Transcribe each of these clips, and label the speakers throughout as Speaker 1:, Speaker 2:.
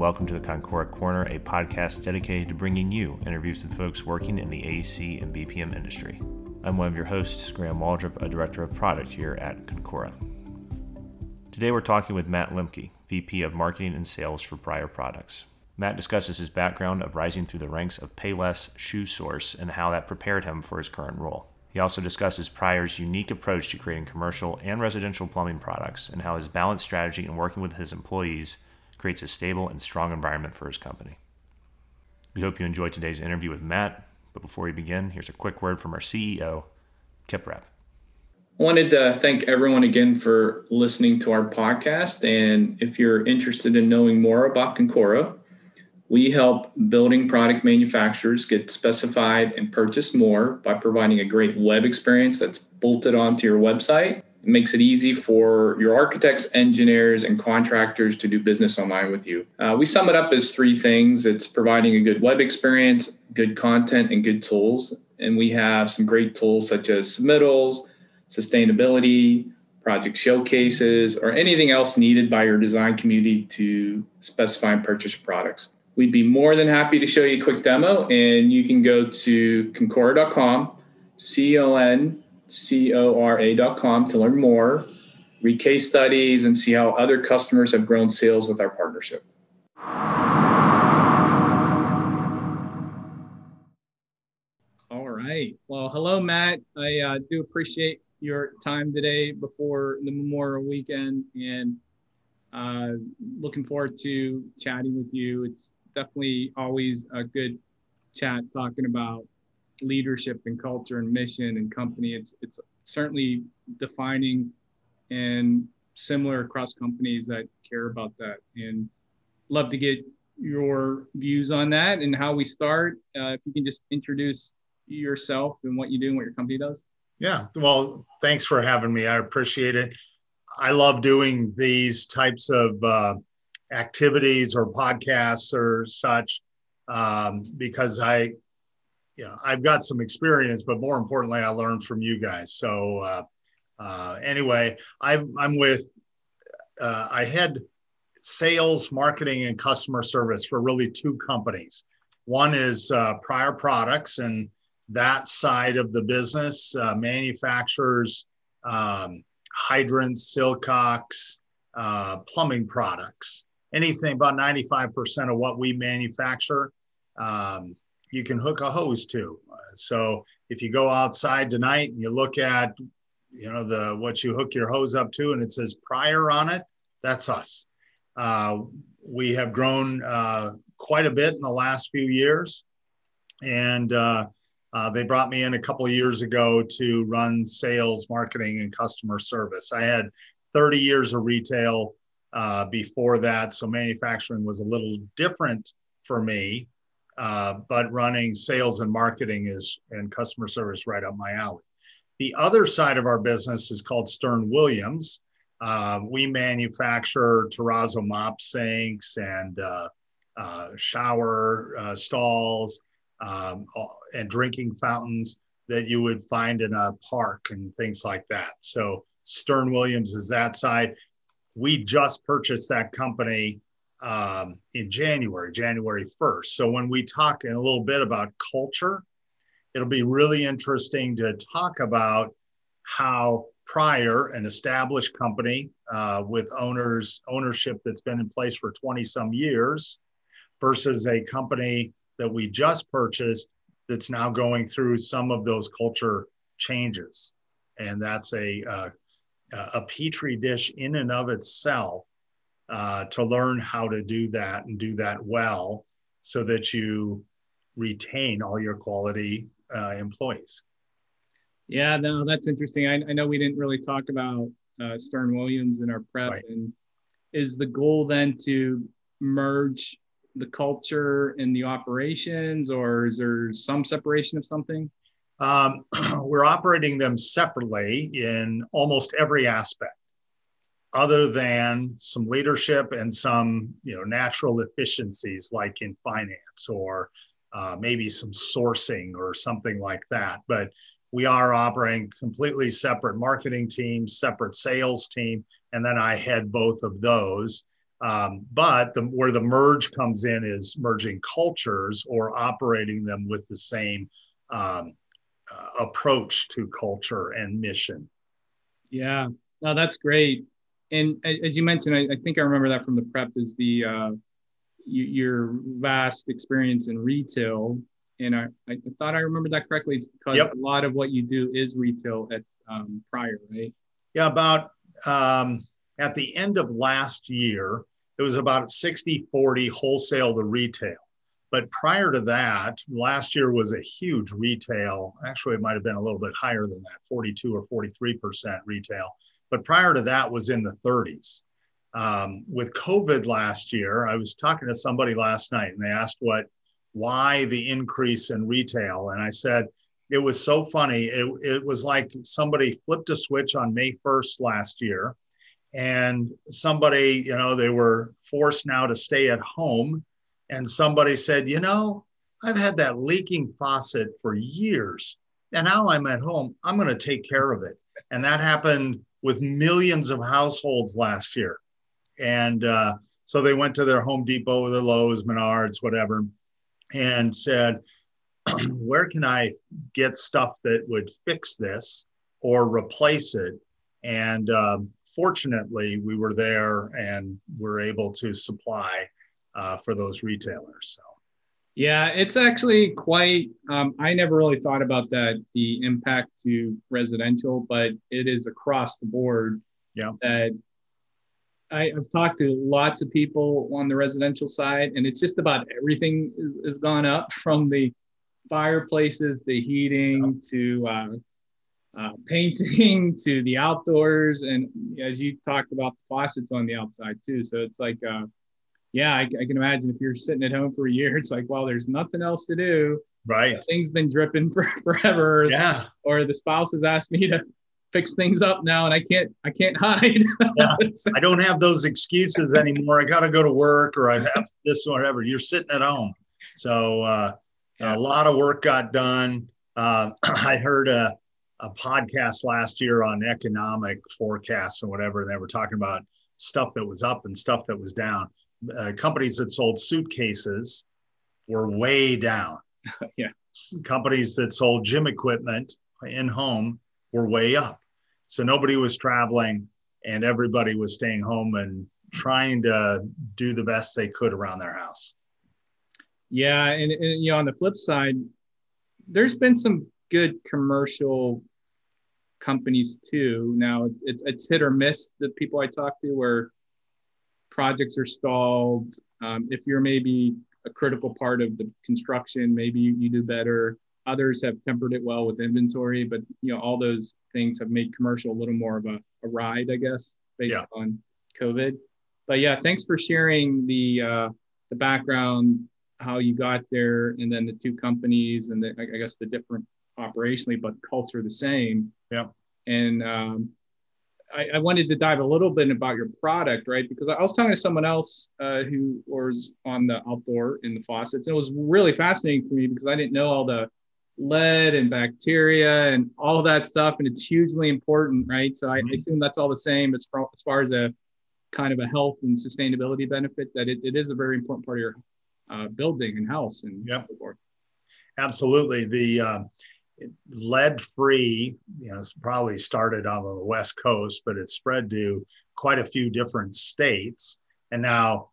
Speaker 1: welcome to the Concora Corner, a podcast dedicated to bringing you interviews with folks working in the AEC and BPM industry. I'm one of your hosts, Graham Waldrop, a director of product here at Concora. Today we're talking with Matt Lemke, VP of Marketing and Sales for Prier Products. Matt discusses his background of rising through the ranks of Payless Shoe Source and how that prepared him for his current role. He also discusses Prier's unique approach to creating commercial and residential plumbing products and how his balanced strategy in working with his employees creates a stable and strong environment for his company. We hope you enjoyed today's interview with Matt, but before we begin, here's a quick word from our CEO, Kip Rapp.
Speaker 2: I wanted to thank everyone again for listening to our podcast. And if you're interested in knowing more about Concora, we help building product manufacturers get specified and purchase more by providing a great web experience that's bolted onto your website. It makes it easy for your architects, engineers, and contractors to do business online with you. Uh, we sum it up as three things it's providing a good web experience, good content, and good tools. And we have some great tools such as submittals, sustainability, project showcases, or anything else needed by your design community to specify and purchase products we'd be more than happy to show you a quick demo. And you can go to concora.com, C O N C O R A.com to learn more, read case studies, and see how other customers have grown sales with our partnership. All right. Well, hello, Matt. I uh, do appreciate your time today before the Memorial Weekend and uh, looking forward to chatting with you. It's definitely always a good chat talking about leadership and culture and mission and company. It's it's certainly defining and similar across companies that care about that. And love to get your views on that and how we start. Uh, if you can just introduce yourself and what you do and what your company does.
Speaker 3: Yeah, well, thanks for having me. I appreciate it. I love doing these types of uh, activities or podcasts or such um, because I, yeah, I've got some experience, but more importantly, I learned from you guys. So uh, uh, anyway, I'm, I'm with, uh, I had sales, marketing, and customer service for really two companies. One is uh, Prier Products, and that side of the business uh, manufactures um, hydrants, sillcocks, uh, plumbing products anything about 95% of what we manufacture, um, you can hook a hose to. So if you go outside tonight and you look at, you know, the what you hook your hose up to, and it says Prier on it, that's us. Uh, we have grown uh, quite a bit in the last few years, and uh, uh they brought me in a couple of years ago to run sales, marketing, and customer service. I had 30 years of retail uh, before that. So manufacturing was a little different for me, uh, but running sales and marketing is and customer service right up my alley. The other side of our business is called Stern Williams. Uh, we manufacture terrazzo mop sinks and uh, uh, shower uh, stalls um, and drinking fountains that you would find in a park and things like that. So Stern Williams is that side we just purchased that company um, in January, January 1st. So when we talk in a little bit about culture, it'll be really interesting to talk about how Prier an established company uh, with owners ownership that's been in place for 20 some years versus a company that we just purchased that's now going through some of those culture changes and that's a uh, a petri dish in and of itself uh, to learn how to do that and do that well so that you retain all your quality uh, employees.
Speaker 2: Yeah, no, that's interesting. I, I, know we didn't really talk about uh, Stern Williams in our prep. Right. And is the goal then to merge the culture and the operations, or is there some separation of something?
Speaker 3: Um, we're operating them separately in almost every aspect, other than some leadership and some you know natural efficiencies like in finance or uh, maybe some sourcing or something like that. But we are operating completely separate marketing teams, separate sales team, and then I head both of those. Um, but the, where the merge comes in is merging cultures or operating them with the same um, uh, approach to culture and mission.
Speaker 2: Yeah, no, that's great. And as you mentioned, I, I think I remember that from the prep is the uh, your vast experience in retail. And I, I thought I remembered that correctly. It's because yep. a lot of what you do is retail at um, Prier, right?
Speaker 3: Yeah, about um, at the end of last year, it was about 60 40 wholesale to retail. But prior to that, last year was a huge retail. Actually, it might have been a little bit higher than that 42 or 43% retail. But prior to that was in the 30s. Um, with COVID last year, I was talking to somebody last night and they asked what, why the increase in retail. And I said, it was so funny. It, it was like somebody flipped a switch on May 1st last year and somebody, you know, they were forced now to stay at home. And somebody said, you know, I've had that leaking faucet for years. And now I'm at home. I'm going to take care of it. And that happened with millions of households last year. And uh, so they went to their Home Depot, or the Lowe's, Menards, whatever, and said, where can I get stuff that would fix this or replace it? And um, fortunately, we were there and were able to supply uh, for those retailers. So.
Speaker 2: Yeah, it's actually quite. Um, I never really thought about that the impact to residential, but it is across the board.
Speaker 3: Yeah.
Speaker 2: That I, have talked to lots of people on the residential side, and it's just about everything is, is gone up from the fireplaces, the heating, to uh, uh, painting to the outdoors, and as you talked about the faucets on the outside too. So it's like, uh, yeah, I, I, can imagine if you're sitting at home for a year, it's like, well, there's nothing else to do.
Speaker 3: Right.
Speaker 2: Things been dripping for forever.
Speaker 3: Yeah.
Speaker 2: Or the spouse has asked me to fix things up now, and I can't, I can't hide.
Speaker 3: yeah. I don't have those excuses anymore. I got to go to work, or I have this, or whatever. You're sitting at home, so uh, yeah. a lot of work got done. Uh, I heard a a podcast last year on economic forecasts and whatever, and they were talking about stuff that was up and stuff that was down. Uh, companies that sold suitcases were way down.
Speaker 2: yeah.
Speaker 3: Companies that sold gym equipment in home were way up. So nobody was traveling and everybody was staying home and trying to do the best they could around their house.
Speaker 2: Yeah, and, and you know, on the flip side, there's been some good commercial companies too. Now it's it's hit or miss. The people I talk to where projects are stalled. Um, if you're maybe a critical part of the construction, maybe you, you do better. Others have tempered it well with inventory, but you know all those things have made commercial a little more of a, a ride, I guess, based yeah. on COVID. But yeah, thanks for sharing the uh, the background, how you got there, and then the two companies, and the, I guess the different operationally, but culture the same.
Speaker 3: Yeah.
Speaker 2: And um, I, I, wanted to dive a little bit about your product, right? Because I was talking to someone else uh, who was on the outdoor in the faucets, and it was really fascinating for me because I didn't know all the lead and bacteria and all that stuff, and it's hugely important, right? So I, mm-hmm. I assume that's all the same as far, as far as a kind of a health and sustainability benefit. That it, it is a very important part of your uh, building and house and
Speaker 3: yeah. so forth. Absolutely. The uh, lead free, you know, it's probably started on the West Coast, but it's spread to quite a few different states. And now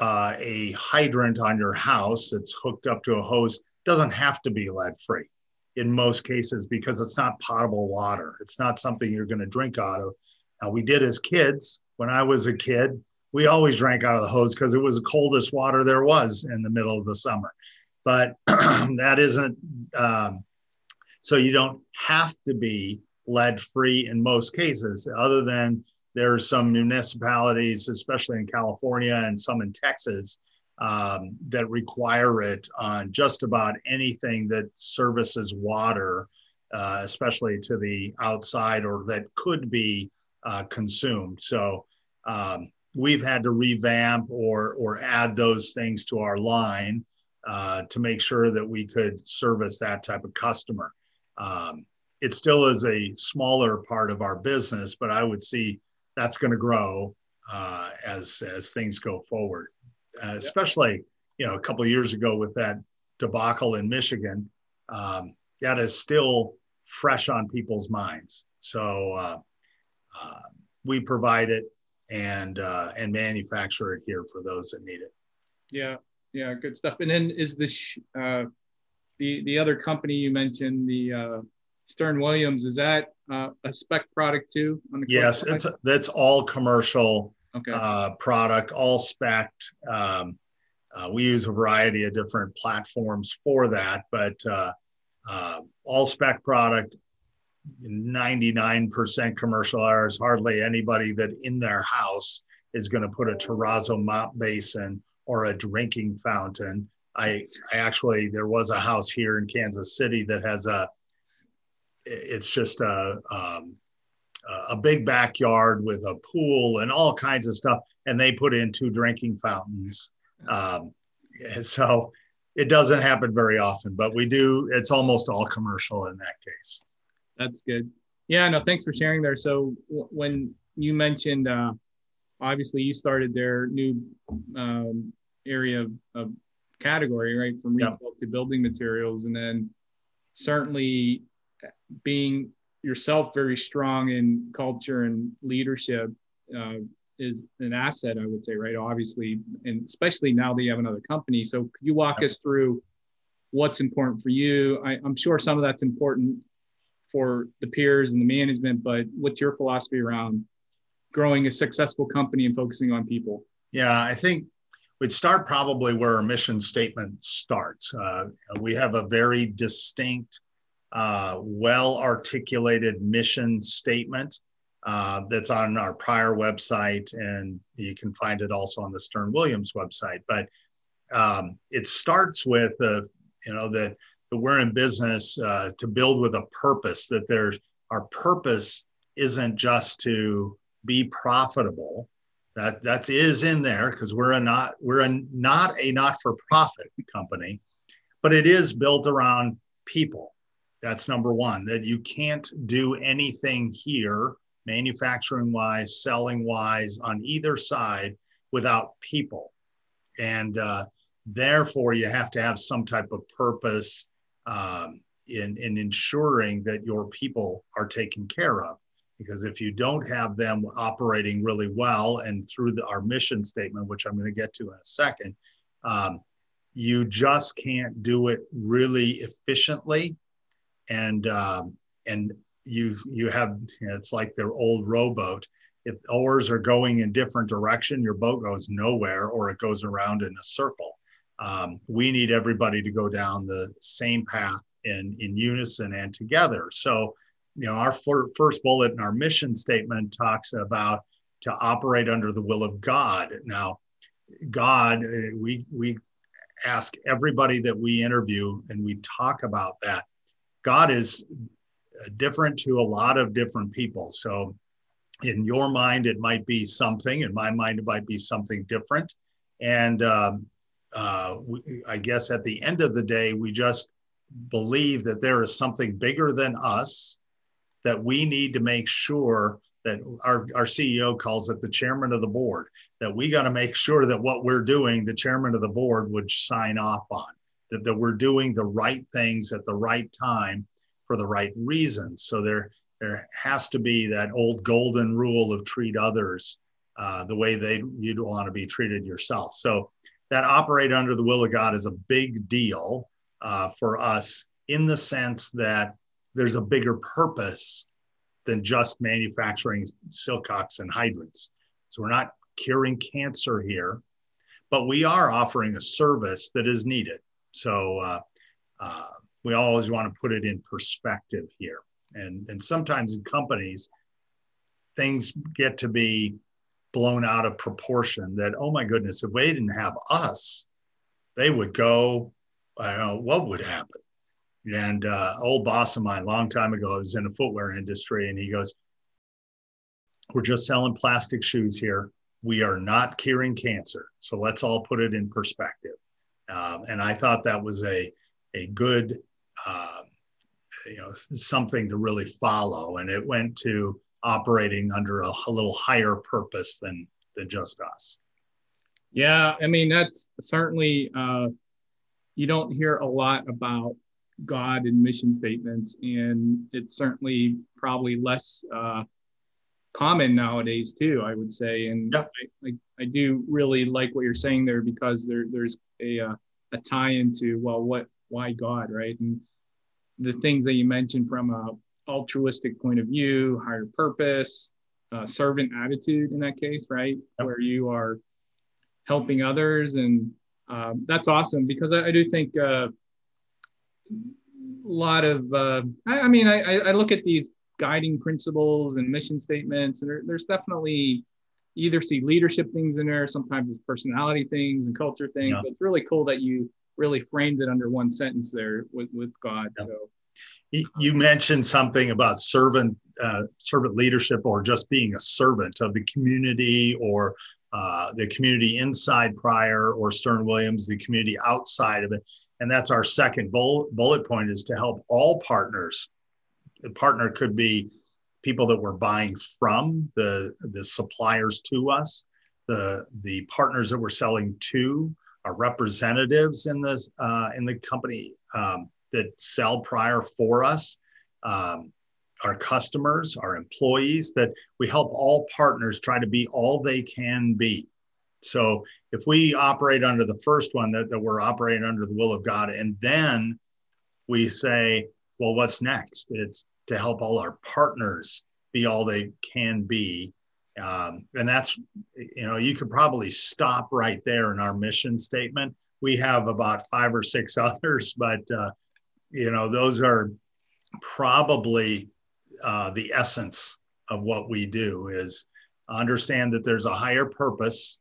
Speaker 3: uh, a hydrant on your house that's hooked up to a hose doesn't have to be lead free in most cases because it's not potable water. It's not something you're going to drink out of. Now, we did as kids. When I was a kid, we always drank out of the hose because it was the coldest water there was in the middle of the summer. But that isn't um, so you don't have to be lead free in most cases, other than there are some municipalities, especially in California and some in Texas, um, that require it on just about anything that services water, uh, especially to the outside or that could be uh, consumed. So um, we've had to revamp or or add those things to our line uh, to make sure that we could service that type of customer. Um, it still is a smaller part of our business, but I would see that's going to grow uh, as as things go forward. Uh, especially, you know, a couple years ago with that debacle in Michigan, um, that is still fresh on people's minds. So uh, uh, we provide it and uh, and manufacture it here for those that need it.
Speaker 2: Yeah, yeah, good stuff. And then is this uh, the the other company you mentioned, the uh, Stern Williams? Is that uh, a spec product too?
Speaker 3: On the yes, it's that's all commercial
Speaker 2: okay.
Speaker 3: uh, product, all spec. Um, uh, we use a variety of different platforms for that, but uh, uh, all spec product, 99% commercial There's Hardly anybody that in their house is going to put a terrazzo mop basin or a drinking fountain. I, I actually, there was a house here in Kansas City that has a, it's just a, um, a big backyard with a pool and all kinds of stuff. And they put in two drinking fountains. Um, so it doesn't happen very often, but we do. It's almost all commercial in that case.
Speaker 2: That's good. Yeah, no, thanks for sharing there. So w- when you mentioned, uh, obviously you started their new um, area of, of, category, right, from retail yeah. to building materials, and then certainly being yourself very strong in culture and leadership uh, is an asset, I would say, right? Obviously, and especially now that you have another company. So, could you walk us through what's important for you? I, I'm sure some of that's important for the peers and the management, but what's your philosophy around growing a successful company and focusing on people?
Speaker 3: Yeah, I think we'd start probably where our mission statement starts. Uh, we have a very distinct, uh, well articulated mission statement uh, that's on our Prier website, and you can find it also on the Stern Williams website. But um, it starts with the, you know, that, that we're in business uh, to build with a purpose. That there, our purpose isn't just to be profitable. That that is in there because we're a not we're a not a not for profit company, but it is built around people. That's number one. That you can't do anything here manufacturing wise, selling wise, on either side without people. And uh, therefore, you have to have some type of purpose um, in, in ensuring that your people are taken care of. Because if you don't have them operating really well and through the, our mission statement, which I'm going to get to in a second, um, you just can't do it really efficiently. And um, and you you have you know, it's like their old rowboat. If oars are going in different direction your boat goes nowhere or it goes around in a circle. Um, we need everybody to go down the same path in in unison and together. So you know our first bullet in our mission statement talks about to operate under the will of god now god uh, we we ask everybody that we interview and we talk about that god is different to a lot of different people. So, in your mind, it might be something. In my mind, it might be something different. And um, uh, we, I guess at the end of the day, we just believe that there is something bigger than us that we need to make sure that our, our CEO calls it the chairman of the board, that we got to make sure that what we're doing, the chairman of the board would sign off on, that, that we're doing the right things at the right time for the right reasons. So there, there has to be that old golden rule of treat others uh, the way they you'd want to be treated yourself. So that operate under the will of God is a big deal uh, for us in the sense that there's a bigger purpose than just manufacturing sillcocks and hydrants. So we're not curing cancer here, but we are offering a service that is needed. So uh, uh, we always want to put it in perspective here. And, and sometimes in companies, things get to be blown out of proportion that, oh my goodness, if they didn't have us, they would go, I don't know, what would happen? And uh, old boss of mine, long time ago, I was in the footwear industry, and he goes, We're just selling plastic shoes here. We are not curing cancer. So let's all put it in perspective. Um, and I thought that was a, a good uh, you know something to really follow and it went to operating under a, a, little higher purpose than than just us.
Speaker 2: Yeah, I mean that's certainly uh, you don't hear a lot about God in mission statements, and it's certainly probably less uh, common nowadays too. I would say, and
Speaker 3: yeah.
Speaker 2: I, I, I, do really like what you're saying there because there there's a uh, a tie into well, what why God, right? And the things that you mentioned from a altruistic point of view, higher purpose, uh, servant attitude in that case, right? Yep. Where you are helping others, and um, that's awesome because I, I do think uh, lot of. Uh, I, I, mean, I, I look at these guiding principles and mission statements, and there, there's definitely either see leadership things in there, sometimes it's personality things and culture things. Yeah. So it's really cool that you really framed it under one sentence there with, with God. Yeah. So
Speaker 3: you mentioned something about servant uh, servant leadership or just being a servant of the community or uh, the community inside Prier or Stern Williams, the community outside of it. And that's our second bullet, point is to help all partners. The partner could be people that we're buying from, the, the suppliers to us, the, the partners that we're selling to, our representatives in, this, uh, in the company um, that sell Prier for us, um, our customers, our employees, that we help all partners try to be all they can be. So if we operate under the first one, that, that we're operating under the will of God, and then we say, well, what's next? It's to help all our partners be all they can be. Um, and that's, you know, you could probably stop right there in our mission statement. We have about five or six others, but uh, you know those are probably uh, the essence of what we do is understand that there's a higher purpose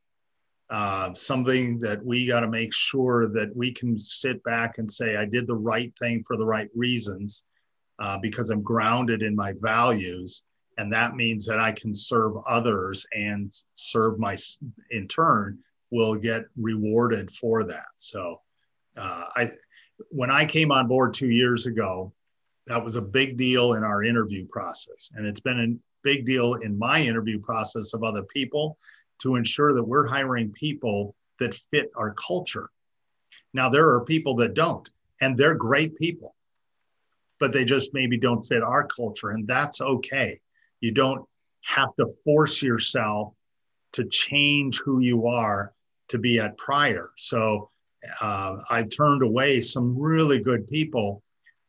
Speaker 3: uh, something that we got to make sure that we can sit back and say i did the right thing for the right reasons uh, because i'm grounded in my values. And that means that i can serve others and serve my in turn will get rewarded for that. So uh, i when I came on board two years ago, that was a big deal in our interview process. And it's been a big deal in my interview process of other people to ensure that we're hiring people that fit our culture. Now, there are people that don't, and they're great people, but they just maybe don't fit our culture. And that's okay. You don't have to force yourself to change who you are to be at Prier. So uh, I've turned away some really good people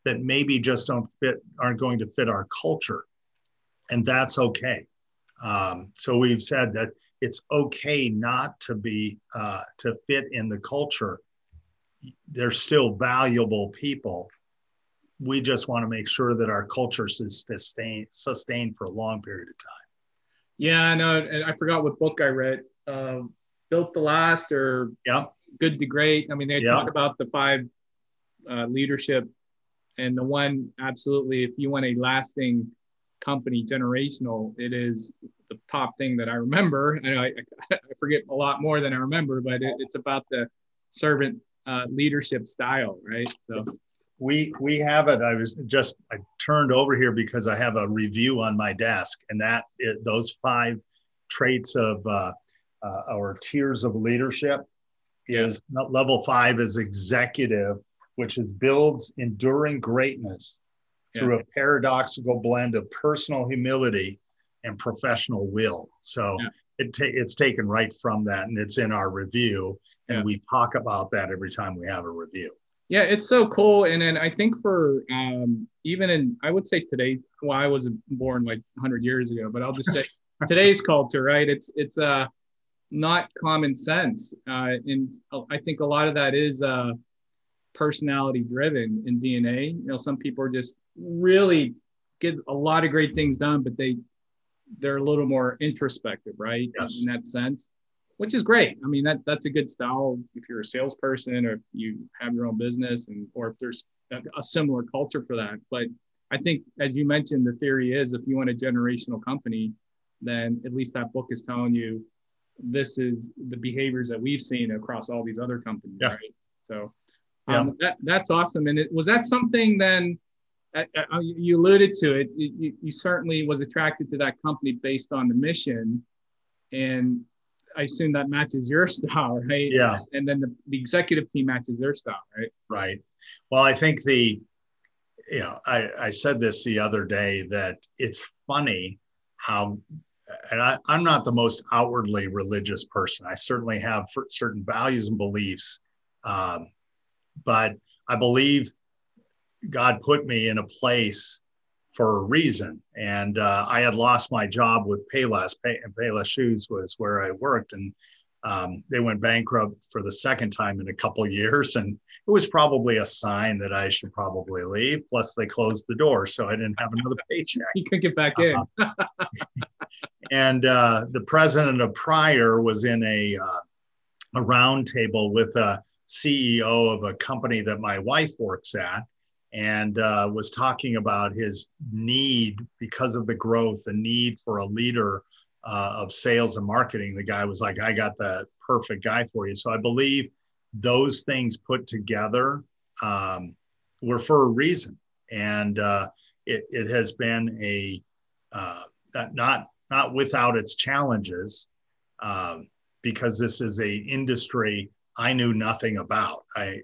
Speaker 3: that maybe just don't fit, aren't going to fit our culture. And that's okay. Um, so we've said that it's okay not to be, uh, to fit in the culture. They're still valuable people. We just want to make sure that our culture is sustained, sustained for a long period of time.
Speaker 2: Yeah, I know. I forgot what book I read. Uh, Built to Last or
Speaker 3: yeah
Speaker 2: good to great. I mean, they yeah. talk about the five uh, leadership, and the one absolutely, if you want a lasting company, generational, it is the top thing that I remember. And I, I forget a lot more than I remember, but it, it's about the servant uh, leadership style, right? So
Speaker 3: we we have it. I was just I turned over here because I have a review on my desk, and that those five traits of uh, uh, our tiers of leadership is level five is executive, which is builds enduring greatness through yeah. a paradoxical blend of personal humility and professional will. So yeah. it ta- it's taken right from that, and it's in our review, and yeah. we talk about that every time we have a review.
Speaker 2: Yeah, it's so cool, and then I think for um, even in I would say today, well, I wasn't born like 100 years ago, but I'll just say today's culture, right? It's it's uh not common sense. Uh, and I think a lot of that is uh, personality driven in DNA. You know, some people are just really get a lot of great things done, but they they're a little more introspective, right?
Speaker 3: Yes.
Speaker 2: In that sense, which is great. I mean, that that's a good style if you're a salesperson or if you have your own business, and or if there's a, a similar culture for that. But I think, as you mentioned, the theory is if you want a generational company, then at least that book is telling you this is the behaviors that we've seen across all these other companies. Yeah. Right. So um, yeah. that, that's awesome. And it, was that something then uh, uh, you alluded to it, you, you, certainly was attracted to that company based on the mission. And I assume that matches your style, right?
Speaker 3: Yeah.
Speaker 2: And then the, the executive team matches their style, right?
Speaker 3: Right. Well, I think the, you know, I, I said this the other day that it's funny how, and I, I'm not the most outwardly religious person. I certainly have certain values and beliefs, um, but I believe God put me in a place for a reason. And uh, I had lost my job with Payless. Pay, Payless Shoes was where I worked, and um, they went bankrupt for the second time in a couple years. And it was probably a sign that I should probably leave. Plus, they closed the door, so I didn't have another paycheck.
Speaker 2: You could get back in.
Speaker 3: Uh-huh. and uh, the president of Prier was in a uh, a roundtable with a CEO of a company that my wife works at and uh, was talking about his need because of the growth, the need for a leader uh, of sales and marketing. The guy was like, I got the perfect guy for you. So I believe those things put together um, were for a reason. And uh, it, it has been a uh, not not without its challenges um, because this is a industry I knew nothing about. I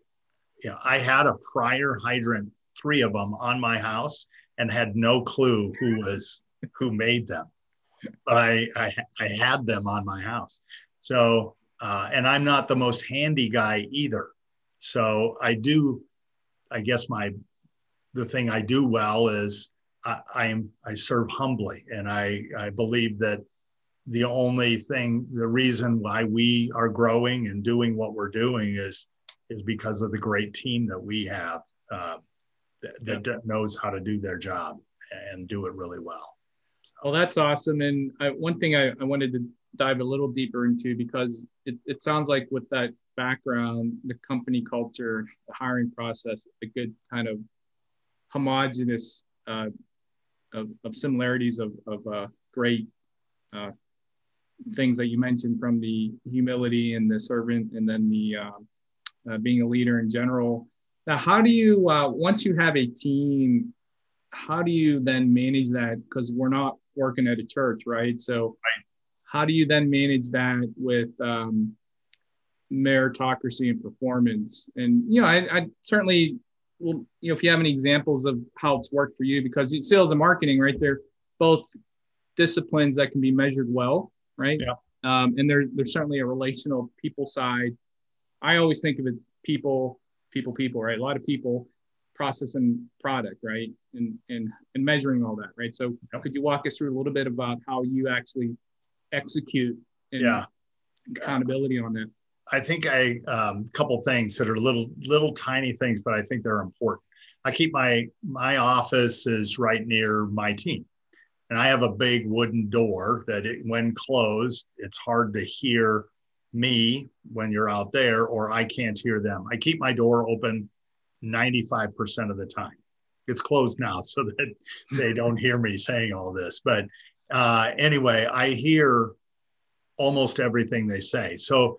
Speaker 3: you know, I had a Prier hydrant three of them on my house and had no clue who was who made them. But I, I, I had them on my house. So, uh, and I'm not the most handy guy either. So I do, I guess my, the thing I do well is I, I am, I serve humbly. And I, I believe that the only thing, the reason why we are growing and doing what we're doing is, is because of the great team that we have. Uh, that, that knows how to do their job and do it really well.
Speaker 2: So. Well, that's awesome. And I, one thing I, I, wanted to dive a little deeper into because it, it sounds like with that background, the company culture, the hiring process, a good kind of homogenous uh, of, of, similarities of, of uh, great uh, things that you mentioned from the humility and the servant and then the uh, uh, being a leader in general now, how do you uh, once you have a team? How do you then manage that? Because we're not working at a church, right? So, right. how do you then manage that with um, meritocracy and performance? And you know, I, I certainly will. You know, if you have any examples of how it's worked for you, because sales and marketing, right? They're both disciplines that can be measured well, right?
Speaker 3: Yeah.
Speaker 2: Um, and there's there's certainly a relational people side. I always think of it people people, people, right? A lot of people processing product, right? And, and, and measuring all that, right? So could you walk us through a little bit about how you actually execute
Speaker 3: yeah.
Speaker 2: accountability on that?
Speaker 3: I think a um, couple things that are little, little tiny things, but I think they're important. I keep my, my office is right near my team. And I have a big wooden door that it, when closed, it's hard to hear me when you're out there, or I can't hear them. I keep my door open 95% of the time. It's closed now so that they don't hear me saying all this. But uh, anyway, I hear almost everything they say. So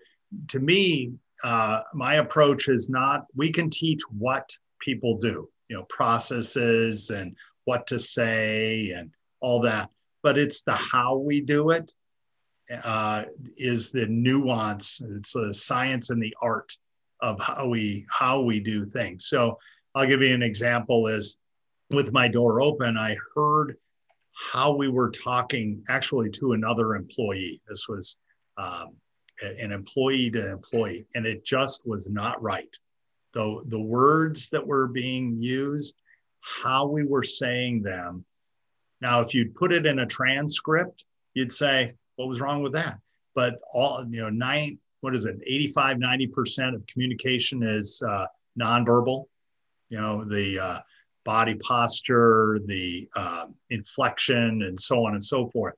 Speaker 3: to me, uh, my approach is not, we can teach what people do, you know, processes and what to say and all that, but it's the how we do it uh, is the nuance. It's the science and the art of how we how we do things. So I'll give you an example. Is with my door open, I heard how we were talking actually to another employee. This was um, an employee to employee, and it just was not right. The, the words that were being used, how we were saying them. Now, if you'd put it in a transcript, you'd say, what was wrong with that? But all, you know, nine, what is it, 85, 90% of communication is uh, nonverbal. You know, the uh, body posture, the uh, inflection, and so on and so forth.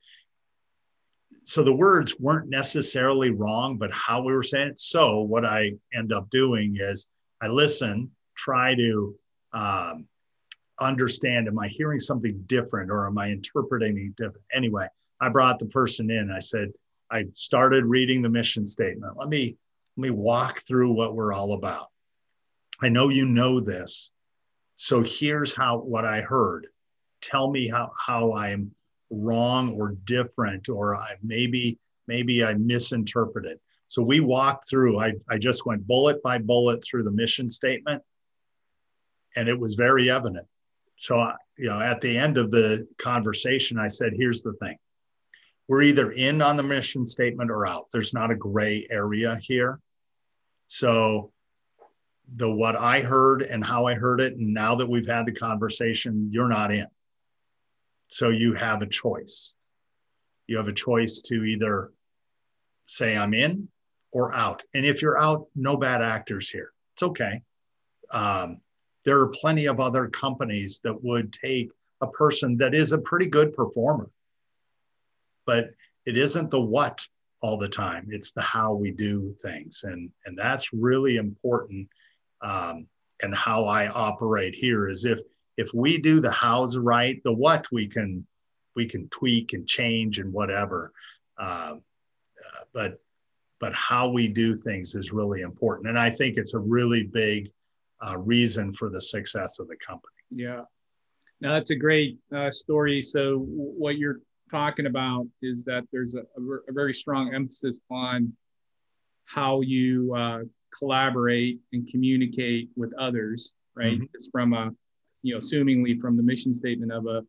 Speaker 3: So the words weren't necessarily wrong, but how we were saying it. So what I end up doing is I listen, try to um, understand am I hearing something different or am I interpreting it different? Anyway, I brought the person in. I said, I started reading the mission statement. Let me let me walk through what we're all about. I know you know this. So here's how what I heard. Tell me how how I'm wrong or different, or I maybe maybe I misinterpreted. So we walked through, I, I just went bullet by bullet through the mission statement, and it was very evident. So, you know, at the end of the conversation, I said, here's the thing we're either in on the mission statement or out. There's not a gray area here. So, the what I heard and how I heard it, and now that we've had the conversation, you're not in. So you have a choice. You have a choice to either say I'm in or out. And if you're out, no bad actors here. It's okay. Um, there are plenty of other companies that would take a person that is a pretty good performer, but it isn't the what all the time. It's the how we do things, and and that's really important. Um, and how I operate here is if if we do the hows right, the what we can we can tweak and change and whatever. Uh, uh, but but how we do things is really important, and I think it's a really big uh, reason for the success of the company.
Speaker 2: Yeah, now that's a great uh, story. So what you're talking about is that there's a, a very strong emphasis on how you uh, collaborate and communicate with others. Right, mm-hmm. it's from a you know, assumingly from the mission statement of a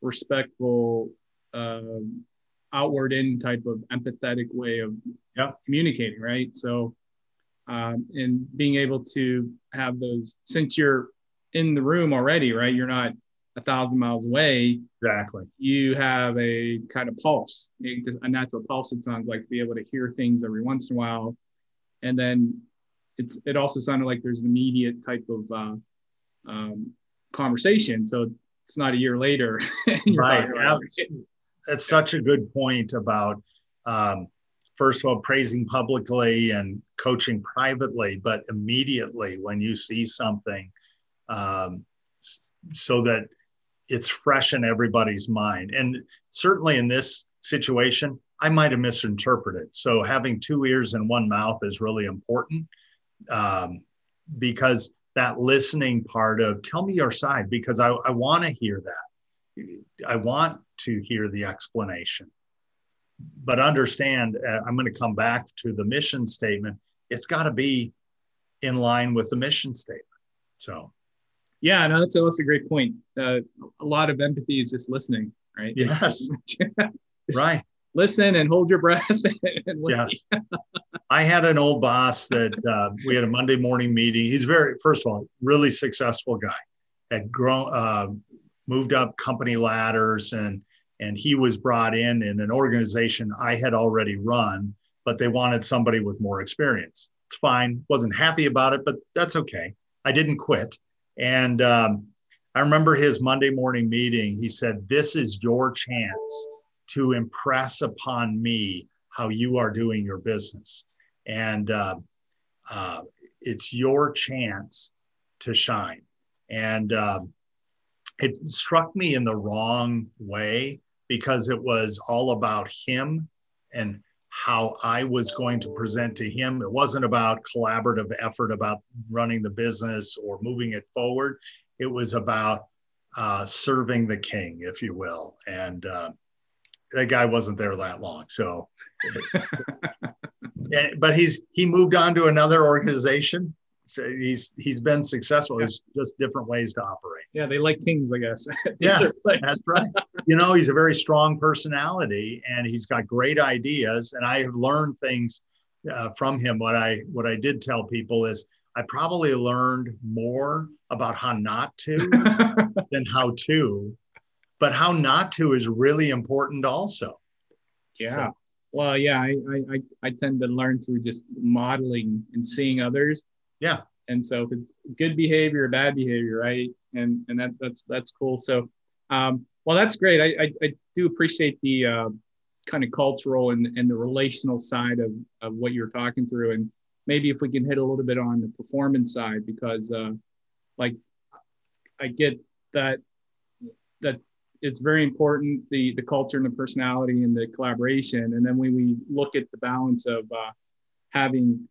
Speaker 2: respectful, um, outward in type of empathetic way of
Speaker 3: yeah.
Speaker 2: communicating, right? So, um, and being able to have those, since you're in the room already, right? You're not a thousand miles away.
Speaker 3: Exactly.
Speaker 2: You have a kind of pulse, a natural pulse. It sounds like to be able to hear things every once in a while, and then it's it also sounded like there's an immediate type of uh, um, conversation. So it's not a year later.
Speaker 3: right. That's such a good point about, um, first of all, praising publicly and coaching privately, but immediately when you see something, um, so that it's fresh in everybody's mind. And certainly in this situation, I might have misinterpreted. So having two ears and one mouth is really important um, because that listening part of tell me your side because I, I want to hear that. I want to hear the explanation. But understand, uh, I'm going to come back to the mission statement. It's got to be in line with the mission statement. So,
Speaker 2: yeah, no, that's, that's a great point. Uh, a lot of empathy is just listening, right?
Speaker 3: Yes. right.
Speaker 2: Listen and hold your breath. and
Speaker 3: yes. I had an old boss that uh, we had a Monday morning meeting. He's very, first of all, really successful guy. Had grown, uh, moved up company ladders, and and he was brought in in an organization I had already run, but they wanted somebody with more experience. It's fine. wasn't happy about it, but that's okay. I didn't quit, and um, I remember his Monday morning meeting. He said, "This is your chance to impress upon me." how you are doing your business and uh, uh, it's your chance to shine. And uh, it struck me in the wrong way because it was all about him and how I was going to present to him. It wasn't about collaborative effort about running the business or moving it forward. It was about uh, serving the king, if you will. And uh, that guy wasn't there that long. So and, but he's he moved on to another organization. So he's he's been successful. It's just different ways to operate.
Speaker 2: Yeah, they like kings, I guess.
Speaker 3: yes, that's right. You know, he's a very strong personality, and he's got great ideas. And I have learned things uh, from him. What I what I did tell people is I probably learned more about how not to than how to, but how not to is really important also.
Speaker 2: Yeah. So, well, yeah, I, I I tend to learn through just modeling and seeing others.
Speaker 3: Yeah.
Speaker 2: And so if it's good behavior or bad behavior, right? And and that that's that's cool. So, um, well, that's great. I I, I do appreciate the uh, kind of cultural and and the relational side of of what you're talking through, and maybe if we can hit a little bit on the performance side because, uh, like, I get that that it's very important the the culture and the personality and the collaboration and then when we look at the balance of uh, having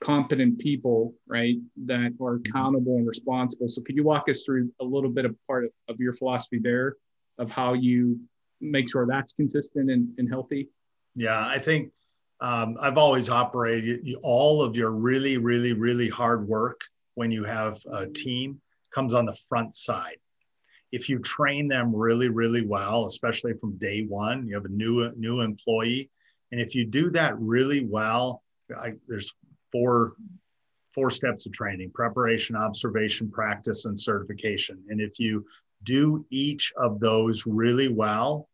Speaker 2: competent people right that are accountable and responsible. So could you walk us through a little bit of part of, of your philosophy there of how you make sure that's consistent and, and healthy?
Speaker 3: Yeah, I think um, I've always operated all of your really, really, really hard work when you have a team comes on the front side. If you train them really, really well, especially from day one, you have a new new employee, and if you do that really well, I, there's four four steps of training: preparation, observation, practice, and certification. And if you do each of those really well,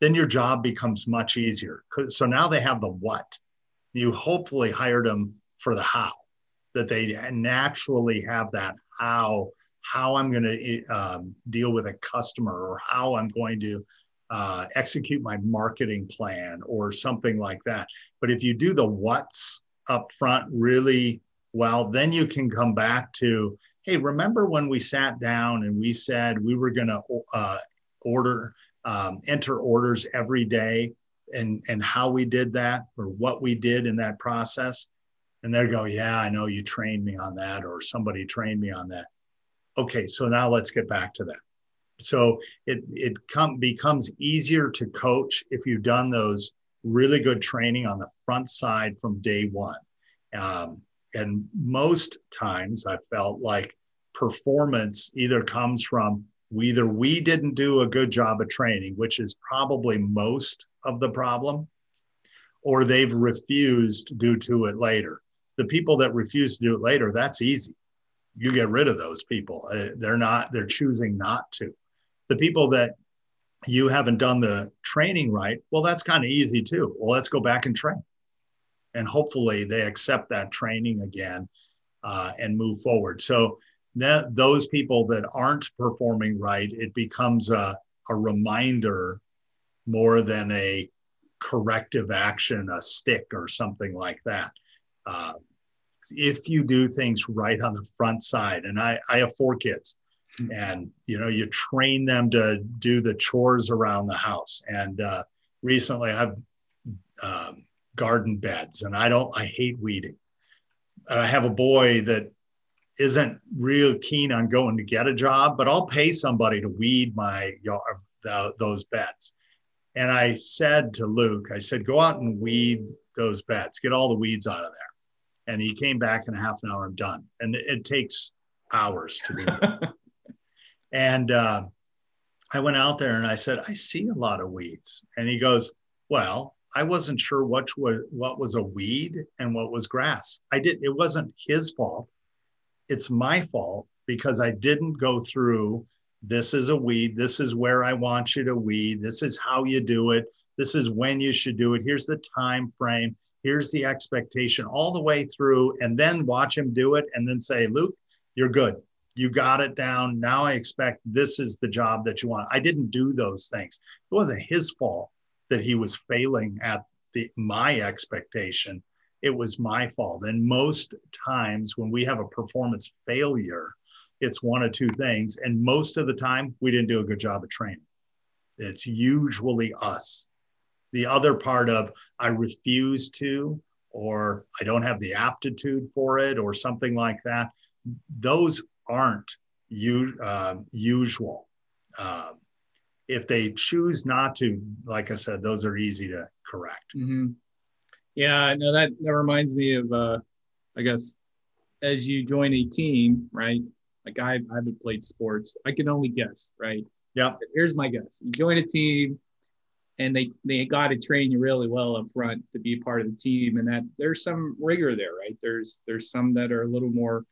Speaker 3: then your job becomes much easier. So now they have the what. You hopefully hired them for the how that they naturally have that how how i'm going to um, deal with a customer or how i'm going to uh, execute my marketing plan or something like that but if you do the what's up front really well then you can come back to hey remember when we sat down and we said we were going to uh, order um, enter orders every day and and how we did that or what we did in that process and they go, Yeah, I know you trained me on that, or somebody trained me on that. Okay, so now let's get back to that. So it it come, becomes easier to coach if you've done those really good training on the front side from day one. Um, and most times I felt like performance either comes from either we didn't do a good job of training, which is probably most of the problem, or they've refused due to it later the people that refuse to do it later, that's easy. You get rid of those people. Uh, they're not, they're choosing not to. The people that you haven't done the training right, well, that's kind of easy too. Well, let's go back and train. And hopefully they accept that training again uh, and move forward. So that, those people that aren't performing right, it becomes a, a reminder more than a corrective action, a stick or something like that uh, if you do things right on the front side, and I, I have four kids, hmm. and you know you train them to do the chores around the house. And uh, recently, I've um, garden beds, and I don't. I hate weeding. I have a boy that isn't real keen on going to get a job, but I'll pay somebody to weed my yard, the, those beds. And I said to Luke, I said, go out and weed those beds, get all the weeds out of there and he came back in half an hour. I'm done, and it takes hours to do. and uh, I went out there and I said, I see a lot of weeds, and he goes, Well, I wasn't sure what was what was a weed and what was grass. I did. It wasn't his fault. It's my fault because I didn't go through. This is a weed. This is where I want you to weed. This is how you do it. This is when you should do it. Here's the time frame here's the expectation all the way through and then watch him do it and then say luke you're good you got it down. Now i expect this is the job that you want. I didn't do those things. It wasn't his fault that he was failing at the my expectation. It was my fault. And most times when we have a performance failure it's one of two things. And most of the time we didn't do a good job of training. It's usually us. The other part of I refuse to, or I don't have the aptitude for it, or something like that, those aren't u- uh, usual. Uh, if they choose not to, like I said, those are easy to correct.
Speaker 2: Mm-hmm. Yeah, no, that, that reminds me of, uh, I guess, as you join a team, right? Like I, I haven't played sports. I can only guess, right?
Speaker 3: Yeah.
Speaker 2: Here's my guess. You join a team, and they they got to train you really well up front to be part of the team and that there's some rigor there right there's there's some that are a little more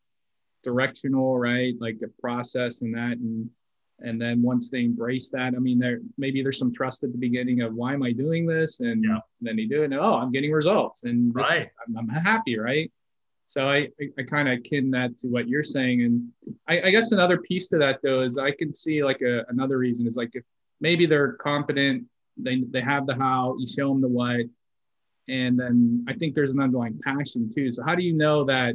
Speaker 2: directional right like a process and that and and then once they embrace that i mean there maybe there's some trust at the beginning of why am i doing this and yeah. then they do it and oh i'm getting results and
Speaker 3: this, right
Speaker 2: I'm, I'm, happy right so i i, I kind of akin that to what you're saying and I, I guess another piece to that though is i can see like a, another reason is like if maybe they're competent they they have the how, you show them the what, and then I think there's an underlying passion too. So how do you know that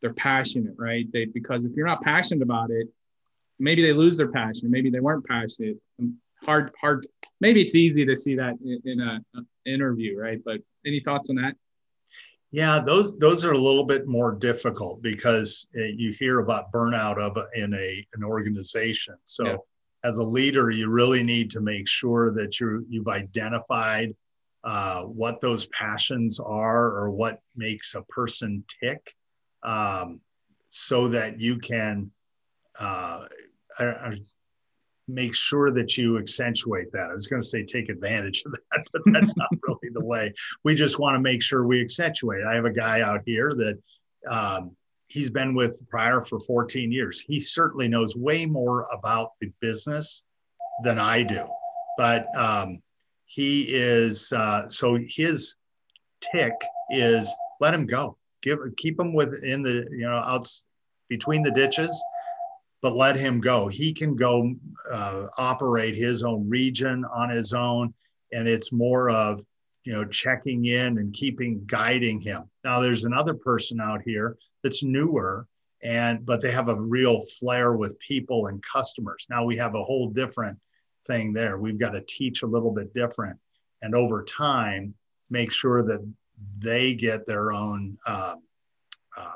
Speaker 2: they're passionate, right? They because if you're not passionate about it, maybe they lose their passion. Maybe they weren't passionate. Hard, hard. Maybe it's easy to see that in, in a, a interview, right? But any thoughts on that?
Speaker 3: Yeah, those those are a little bit more difficult because uh, you hear about burnout of in a an organization. So as a leader, you really need to make sure that you you've identified uh, what those passions are or what makes a person tick um, so that you can uh, make sure that you accentuate that. I was going to say take advantage of that, but that's not really the way. We just want to make sure we accentuate. I have a guy out here that um, he's been with Prier for 14 years. He certainly knows way more about the business than I do, but um, he is uh, so his tick is let him go. Give keep him within the you know out between the ditches but let him go. He can go uh, operate his own region on his own, and it's more of you know checking in and keeping guiding him. Now there's another person out here that's newer, and but they have a real flair with people and customers. Now we have a whole different thing there. We've got to teach a little bit different, and over time make sure that they get their own. Um, uh,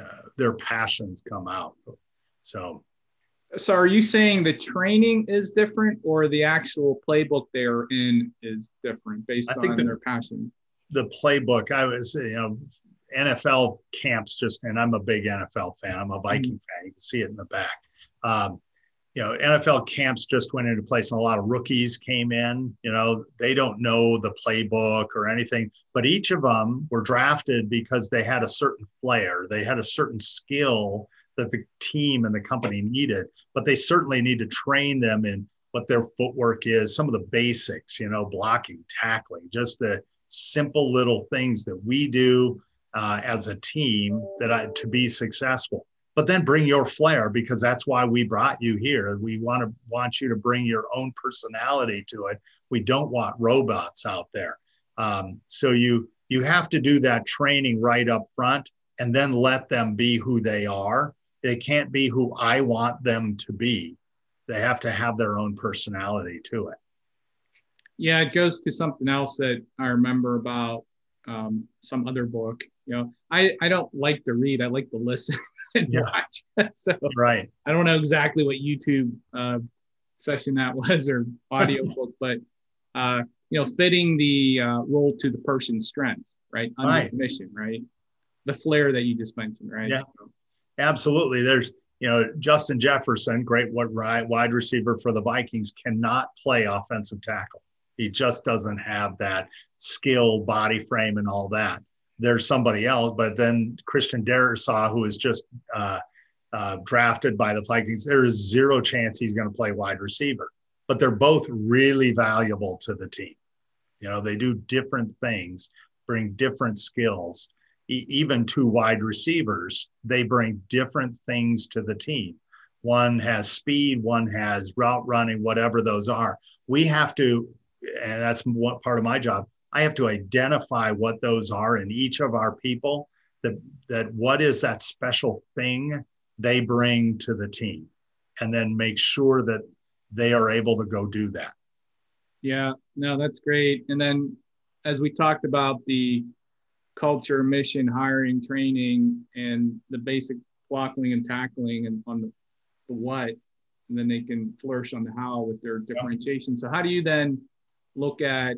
Speaker 3: uh, their passions come out. So,
Speaker 2: so are you saying the training is different, or the actual playbook they're in is different based i on the, their passion?
Speaker 3: The playbook, I was, you know, NFL camps just, and I'm a big NFL fan. I'm a Viking mm-hmm. fan. You can see it in the back. Um, you know, NFL camps just went into place and a lot of rookies came in. You know, they don't know the playbook or anything, but each of them were drafted because they had a certain flair, they had a certain skill that the team and the company needed, but they certainly need to train them in what their footwork is, some of the basics, you know, blocking, tackling, just the simple little things that we do uh, as a team that I, to be successful. But then bring your flair because that's why we brought you here. We want to want you to bring your own personality to it. We don't want robots out there. Um, so you you have to do that training right up front and then let them be who they are they can't be who I want them to be. They have to have their own personality to it.
Speaker 2: Yeah, it goes to something else that I remember about um, some other book. You know, I, I don't like to read, I like to listen and yeah. watch. so
Speaker 3: right.
Speaker 2: I don't know exactly what YouTube uh, session that was or audio book, but uh, you know, fitting the uh, role to the person's strengths, right? Under right. mission, right? The flair that you just mentioned, right?
Speaker 3: Yeah. So, absolutely. There's, you know, Justin Jefferson, great wide receiver for the Vikings, cannot play offensive tackle. He just doesn't have that skill, body frame, and all that. There's somebody else, but then Christian Darrisaw, who is just uh, uh, drafted by the Vikings, there is zero chance he's going to play wide receiver. But they're both really valuable to the team. You know, they do different things, bring different skills even two wide receivers, they bring different things to the team. One has speed, one has route running, whatever those are. We have to, and that's what part of my job. I have to identify what those are in each of our people. That that what is that special thing they bring to the team, and then make sure that they are able to go do that.
Speaker 2: Yeah, no, that's great. And then as we talked about the culture, mission, hiring, training, and the basic blocking and tackling and on the, the what, and then they can flourish on the how with their differentiation. So how do you then look at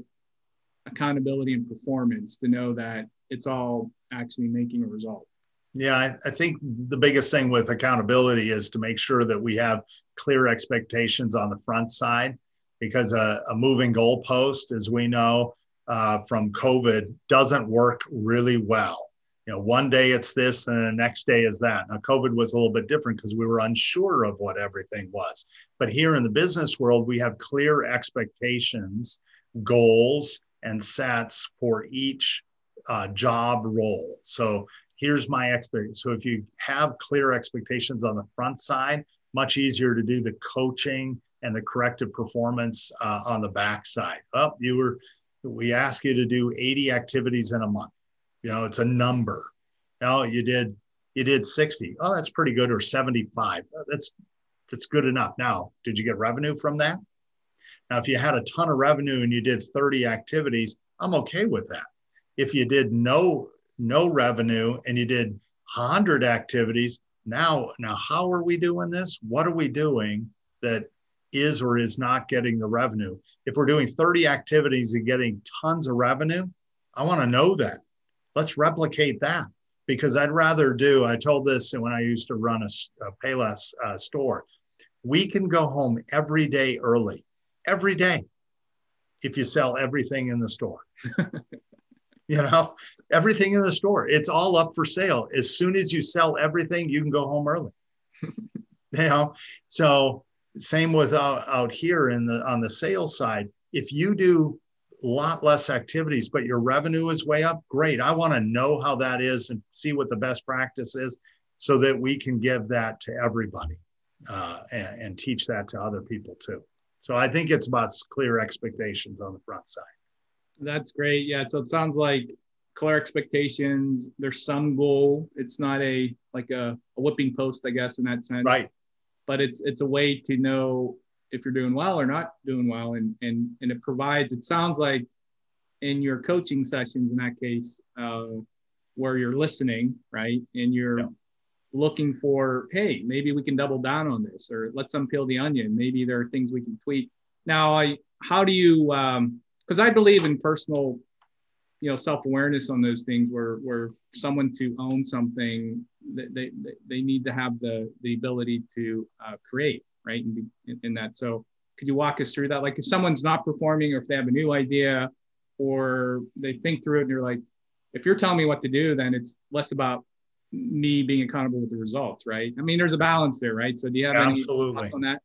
Speaker 2: accountability and performance to know that it's all actually making a result?
Speaker 3: Yeah, I, I think the biggest thing with accountability is to make sure that we have clear expectations on the front side because a, a moving goalpost, as we know, uh, from COVID doesn't work really well. You know, one day it's this and the next day is that. Now, COVID was a little bit different because we were unsure of what everything was. But here in the business world, we have clear expectations, goals, and sets for each uh, job role. So here's my expectation. So if you have clear expectations on the front side, much easier to do the coaching and the corrective performance uh, on the back side. Oh, you were we ask you to do 80 activities in a month. You know, it's a number. Now you did you did 60. Oh, that's pretty good, or 75. That's that's good enough. Now, did you get revenue from that? Now, if you had a ton of revenue and you did 30 activities, I'm okay with that. If you did no no revenue and you did 100 activities, now now how are we doing this? What are we doing that is or is not getting the revenue. If we're doing 30 activities and getting tons of revenue, I want to know that. Let's replicate that because I'd rather do. I told this when I used to run a, a Payless uh, store. We can go home every day early, every day, if you sell everything in the store. you know, everything in the store, it's all up for sale. As soon as you sell everything, you can go home early. you know, so same with out, out here in the on the sales side. If you do a lot less activities, but your revenue is way up, great. I want to know how that is and see what the best practice is so that we can give that to everybody uh, and, and teach that to other people too. So I think it's about clear expectations on the front side.
Speaker 2: That's great. Yeah. So it sounds like clear expectations. There's some goal. It's not a like a, a whipping post, I guess, in that sense.
Speaker 3: Right.
Speaker 2: But it's it's a way to know if you're doing well or not doing well, and and and it provides. It sounds like in your coaching sessions, in that case, uh, where you're listening, right, and you're yeah. Looking for, hey, maybe we can double down on this, or let's unpeel the onion. Maybe there are things we can tweak. Now, I how do you? Because um, I believe in personal you know self-awareness on those things where where someone to own something they they, they need to have the the ability to uh, create right in, in that so could you walk us through that like if someone's not performing or if they have a new idea or they think through it and you're like if you're telling me what to do then it's less about me being accountable with the results right i mean there's a balance there right so do you have Absolutely. any thoughts on that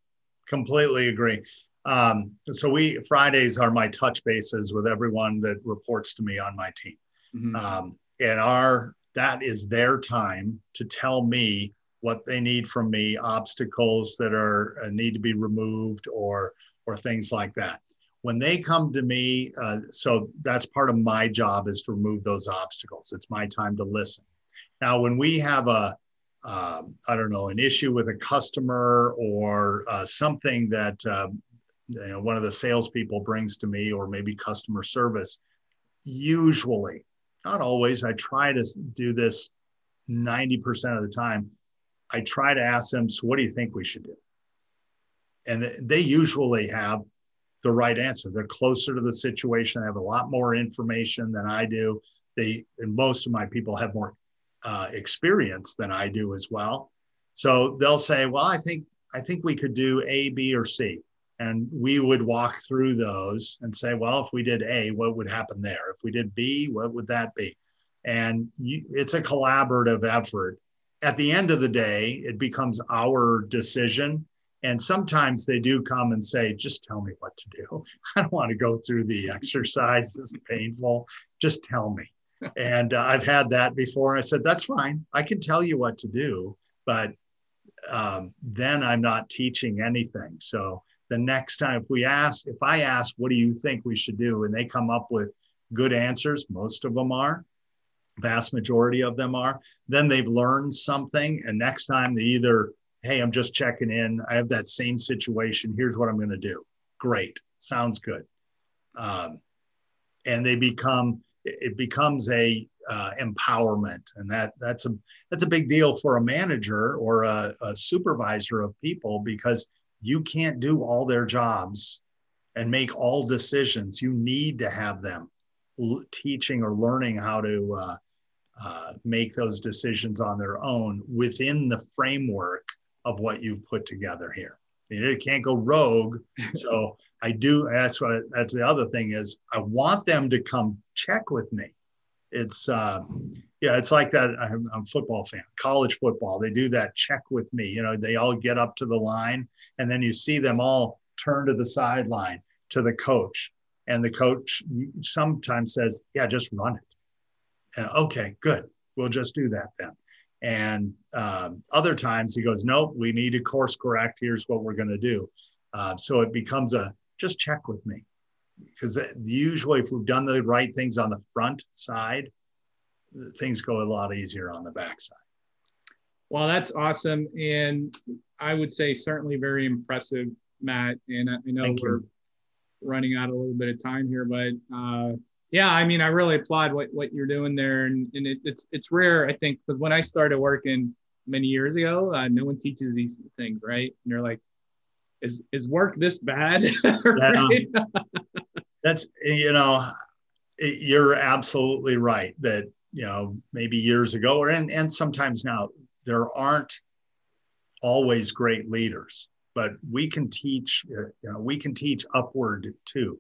Speaker 3: completely agree um, so we Fridays are my touch bases with everyone that reports to me on my team, mm-hmm. um, and our that is their time to tell me what they need from me, obstacles that are uh, need to be removed, or or things like that. When they come to me, uh, so that's part of my job is to remove those obstacles. It's my time to listen. Now, when we have a um, I don't know, an issue with a customer or uh, something that um, you know, one of the salespeople brings to me, or maybe customer service, usually, not always, I try to do this 90% of the time. I try to ask them, so what do you think we should do? And they usually have the right answer. They're closer to the situation. They have a lot more information than I do. They, and most of my people have more uh, experience than I do as well. So they'll say, well, I think, I think we could do A, B, or C. And we would walk through those and say well if we did a what would happen there? If we did b what would that be? And you, it's a collaborative effort. At the end of the day it becomes our decision. And sometimes they do come and say just tell me what to do. I don't want to go through the exercise is painful. Just tell me and uh, i've had that before. I said that's fine. I can tell you what to do but um, then i'm not teaching anything. So the next time if we ask if i ask what do you think we should do? and they come up with good answers most of them are vast majority of them are then they've learned something. And next time they either hey i'm just checking in. I have that same situation. Here's what i'm going to do. Great. Sounds good. Um, and they become it becomes a uh, empowerment and that that's a that's a big deal for a manager or a, a supervisor of people because you can't do all their jobs and make all decisions. You need to have them l- teaching or learning how to uh, uh, make those decisions on their own within the framework of what you've put together here. It can't go rogue. So I do. That's what. That's the other thing is I want them to come check with me. It's uh, yeah, it's like that. I'm, I'm a football fan, college football. They do that check with me. You know, they all get up to the line and then you see them all turn to the sideline to the coach. And the coach sometimes says, Yeah, just run it. And, okay, good. We'll just do that then. And um, other times he goes, Nope, we need to course correct. Here's what we're going to do. Uh, so it becomes a just check with me. Because usually, if we've done the right things on the front side, things go a lot easier on the back side.
Speaker 2: Well, that's awesome. And I would say certainly very impressive, Matt. And I, know Thank we're you. running out a little bit of time here, but uh, yeah, I mean, I really applaud what, what you're doing there. And, and it, it's, it's rare, I think, because when I started working many years ago, uh, no one teaches these things, right? And they're like, is is work this bad? right?
Speaker 3: That's you know, you're absolutely right that you know maybe years ago or and and sometimes now there aren't always great leaders, but we can teach you know we can teach upward too.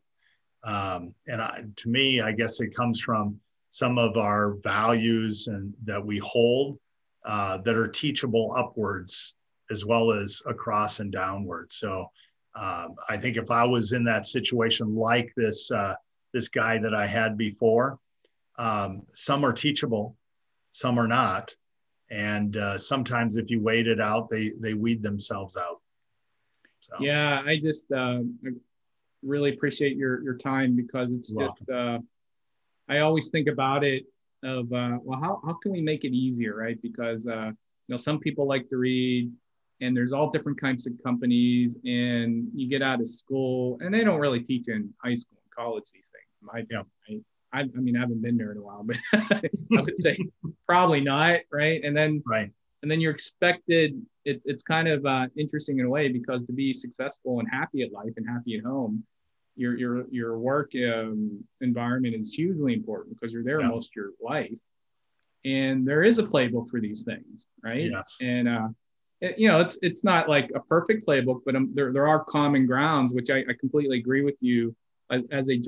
Speaker 3: Um, and I, to me, I guess it comes from some of our values and that we hold uh, that are teachable upwards as well as across and downward. So um, I think if I was in that situation like this uh, this guy that I had before, um, some are teachable, some are not, and uh, sometimes if you wait it out, they they weed themselves out.
Speaker 2: So. Yeah, I just uh, really appreciate your your time because it's
Speaker 3: You're
Speaker 2: just uh, I always think about it of uh, well how how can we make it easier right because uh, you know some people like to read and there's all different kinds of companies and you get out of school and they don't really teach in high school and college these things my yeah. I, I mean I haven't been there in a while but I would say probably not right and then
Speaker 3: right
Speaker 2: and then you're expected it's it's kind of uh, interesting in a way because to be successful and happy at life and happy at home your your your work um, environment is hugely important because you're there yeah. most of your life and there is a playbook for these things right
Speaker 3: yes.
Speaker 2: and uh, it, you know it's it's not like a perfect playbook but um, there, there are common grounds which I, I completely agree with you as, as a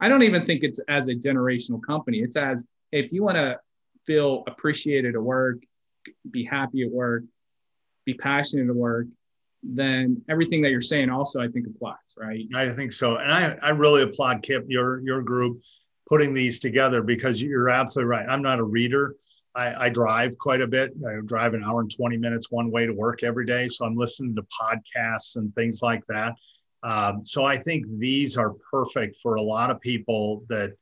Speaker 2: i don't even think it's as a generational company it's as if you want to feel appreciated at work be happy at work be passionate at work then everything that you're saying also I think applies, right?
Speaker 3: I think so. And I, I really applaud Kip, your your group putting these together because you're absolutely right. I'm not a reader. I, I drive quite a bit. I drive an hour and 20 minutes one way to work every day. So I'm listening to podcasts and things like that. Um, so I think these are perfect for a lot of people that,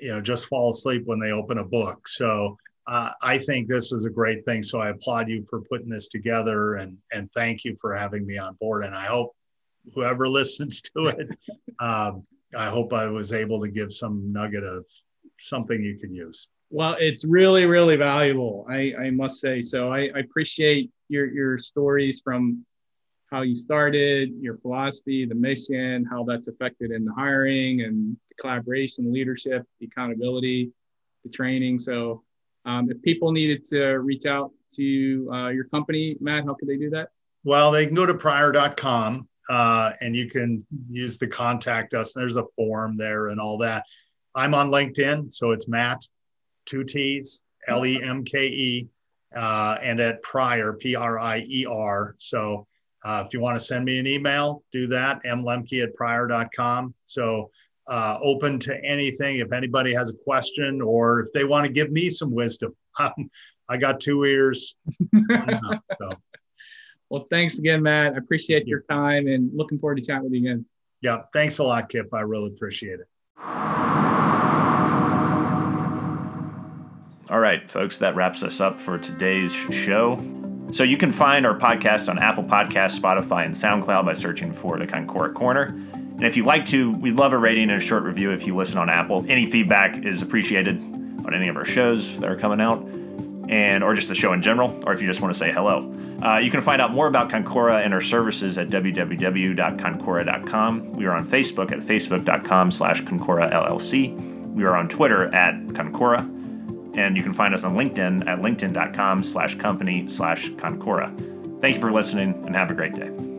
Speaker 3: you know, just fall asleep when they open a book. So uh, I think this is a great thing. So I applaud you for putting this together and, and thank you for having me on board. And I hope whoever listens to it, um, I hope I was able to give some nugget of something you can use.
Speaker 2: Well, it's really, really valuable. I, I must say. So I, I appreciate your, your stories from how you started, your philosophy, the mission, how that's affected in the hiring and the collaboration, leadership, the accountability, the training. So um, if people needed to reach out to uh, your company, Matt, how could they do that?
Speaker 3: Well, they can go to prier.com uh, and you can use the contact us. There's a form there and all that. I'm on LinkedIn, so it's Matt, two T's, L E M K E, uh, and at Prier, P R I E R. So uh, if you want to send me an email, do that, mlemke at prier.com. So uh, open to anything. If anybody has a question or if they want to give me some wisdom, I got two ears.
Speaker 2: so. Well, thanks again, Matt. I appreciate your time and looking forward to chatting with you again.
Speaker 3: Yeah, thanks a lot, Kip. I really appreciate it.
Speaker 1: All right, folks, that wraps us up for today's show. So you can find our podcast on Apple Podcasts, Spotify, and SoundCloud by searching for the Concora Corner. And if you'd like to, we'd love a rating and a short review if you listen on Apple. Any feedback is appreciated on any of our shows that are coming out, and or just the show in general, or if you just want to say hello. Uh, you can find out more about Concora and our services at www.concora.com. We are on Facebook at facebook.com slash Concora LLC. We are on Twitter at Concora. And you can find us on LinkedIn at linkedin.com slash company slash Concora. Thank you for listening and have a great day.